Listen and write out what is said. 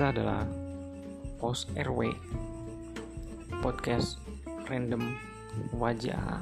kita adalah Post RW Podcast Random Wajah.